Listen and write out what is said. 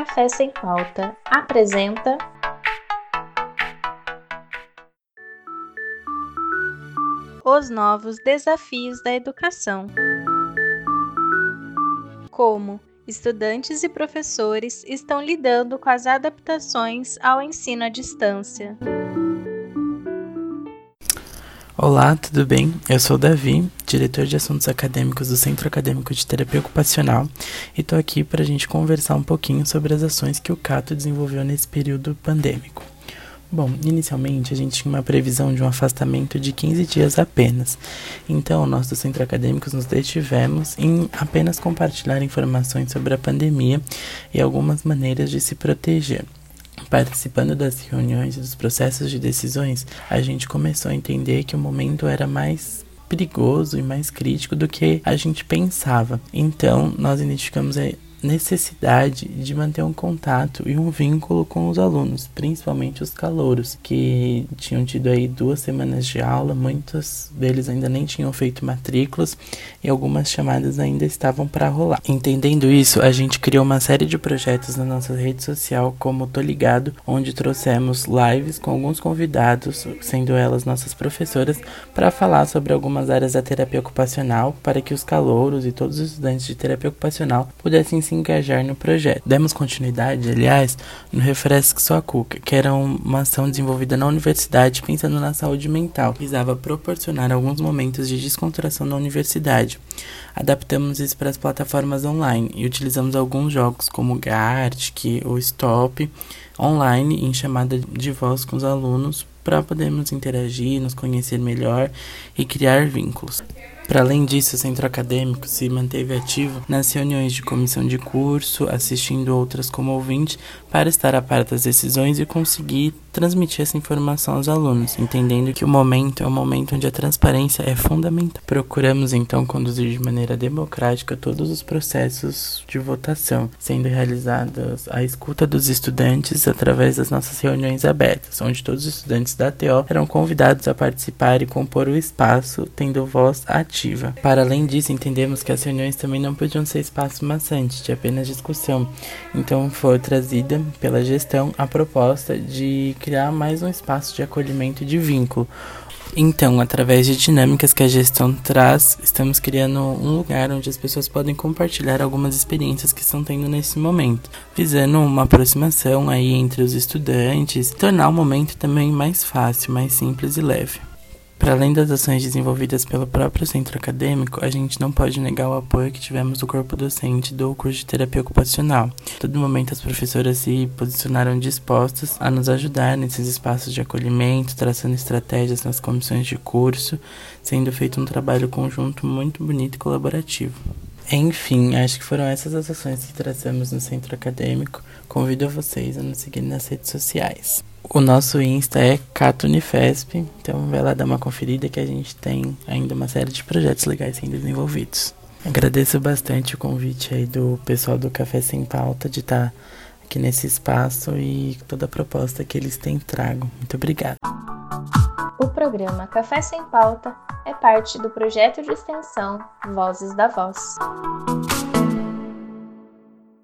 Café Sem Pauta apresenta. Os novos desafios da educação. Como estudantes e professores estão lidando com as adaptações ao ensino à distância. Olá, tudo bem? Eu sou o Davi, diretor de assuntos acadêmicos do Centro Acadêmico de Terapia Ocupacional, e estou aqui para a gente conversar um pouquinho sobre as ações que o Cato desenvolveu nesse período pandêmico. Bom, inicialmente a gente tinha uma previsão de um afastamento de 15 dias apenas. Então, nós do Centro Acadêmicos nos detivemos em apenas compartilhar informações sobre a pandemia e algumas maneiras de se proteger participando das reuniões e dos processos de decisões, a gente começou a entender que o momento era mais perigoso e mais crítico do que a gente pensava. Então, nós identificamos necessidade de manter um contato e um vínculo com os alunos, principalmente os calouros, que tinham tido aí duas semanas de aula, muitos deles ainda nem tinham feito matrículas e algumas chamadas ainda estavam para rolar. Entendendo isso, a gente criou uma série de projetos na nossa rede social, como Tô Ligado, onde trouxemos lives com alguns convidados, sendo elas nossas professoras, para falar sobre algumas áreas da terapia ocupacional, para que os calouros e todos os estudantes de terapia ocupacional pudessem se engajar no projeto. Demos continuidade, aliás, no Refresque Sua Cuca, que era uma ação desenvolvida na universidade pensando na saúde mental, visava proporcionar alguns momentos de descontração na universidade. Adaptamos isso para as plataformas online e utilizamos alguns jogos como Gartic ou Stop online em chamada de voz com os alunos para podermos interagir, nos conhecer melhor e criar vínculos. Para além disso, o centro acadêmico se manteve ativo nas reuniões de comissão de curso, assistindo outras como ouvinte, para estar a par das decisões e conseguir transmitir essa informação aos alunos, entendendo que o momento é um momento onde a transparência é fundamental. Procuramos então conduzir de maneira democrática todos os processos de votação, sendo realizadas a escuta dos estudantes através das nossas reuniões abertas, onde todos os estudantes da TO eram convidados a participar e compor o espaço, tendo voz ativa. Para além disso, entendemos que as reuniões também não podiam ser espaço maçante, de apenas discussão. Então foi trazida pela gestão a proposta de criar mais um espaço de acolhimento e de vínculo. Então, através de dinâmicas que a gestão traz, estamos criando um lugar onde as pessoas podem compartilhar algumas experiências que estão tendo nesse momento, visando uma aproximação aí entre os estudantes, tornar o momento também mais fácil, mais simples e leve. Para além das ações desenvolvidas pelo próprio centro acadêmico, a gente não pode negar o apoio que tivemos do corpo docente do curso de terapia ocupacional. A todo momento as professoras se posicionaram dispostas a nos ajudar nesses espaços de acolhimento, traçando estratégias nas comissões de curso, sendo feito um trabalho conjunto muito bonito e colaborativo. Enfim, acho que foram essas as ações que traçamos no centro acadêmico. Convido vocês a nos seguir nas redes sociais. O nosso Insta é CatoUnifesp, então vai lá dar uma conferida que a gente tem ainda uma série de projetos legais sendo desenvolvidos. Agradeço bastante o convite aí do pessoal do Café Sem Pauta de estar aqui nesse espaço e toda a proposta que eles têm trago. Muito obrigado. O programa Café Sem Pauta é parte do projeto de extensão Vozes da Voz.